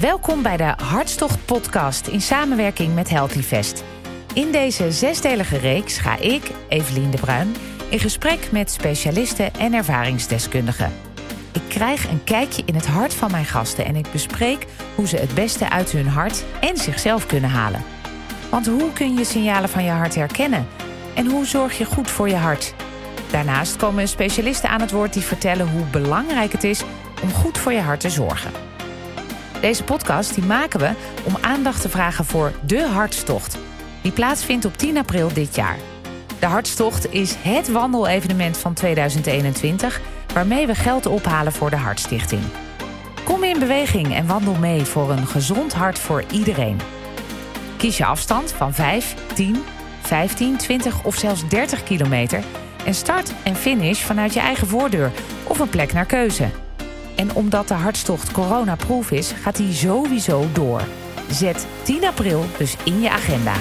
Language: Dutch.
Welkom bij de Hartstocht podcast in samenwerking met Healthyvest. In deze zesdelige reeks ga ik, Evelien de Bruin, in gesprek met specialisten en ervaringsdeskundigen. Ik krijg een kijkje in het hart van mijn gasten en ik bespreek hoe ze het beste uit hun hart en zichzelf kunnen halen. Want hoe kun je signalen van je hart herkennen? En hoe zorg je goed voor je hart? Daarnaast komen specialisten aan het woord die vertellen hoe belangrijk het is om goed voor je hart te zorgen. Deze podcast die maken we om aandacht te vragen voor de Hartstocht. Die plaatsvindt op 10 april dit jaar. De Hartstocht is het wandelevenement van 2021... waarmee we geld ophalen voor de Hartstichting. Kom in beweging en wandel mee voor een gezond hart voor iedereen. Kies je afstand van 5, 10, 15, 20 of zelfs 30 kilometer... en start en finish vanuit je eigen voordeur of een plek naar keuze... En omdat de hartstocht coronaproof is, gaat hij sowieso door. Zet 10 april dus in je agenda.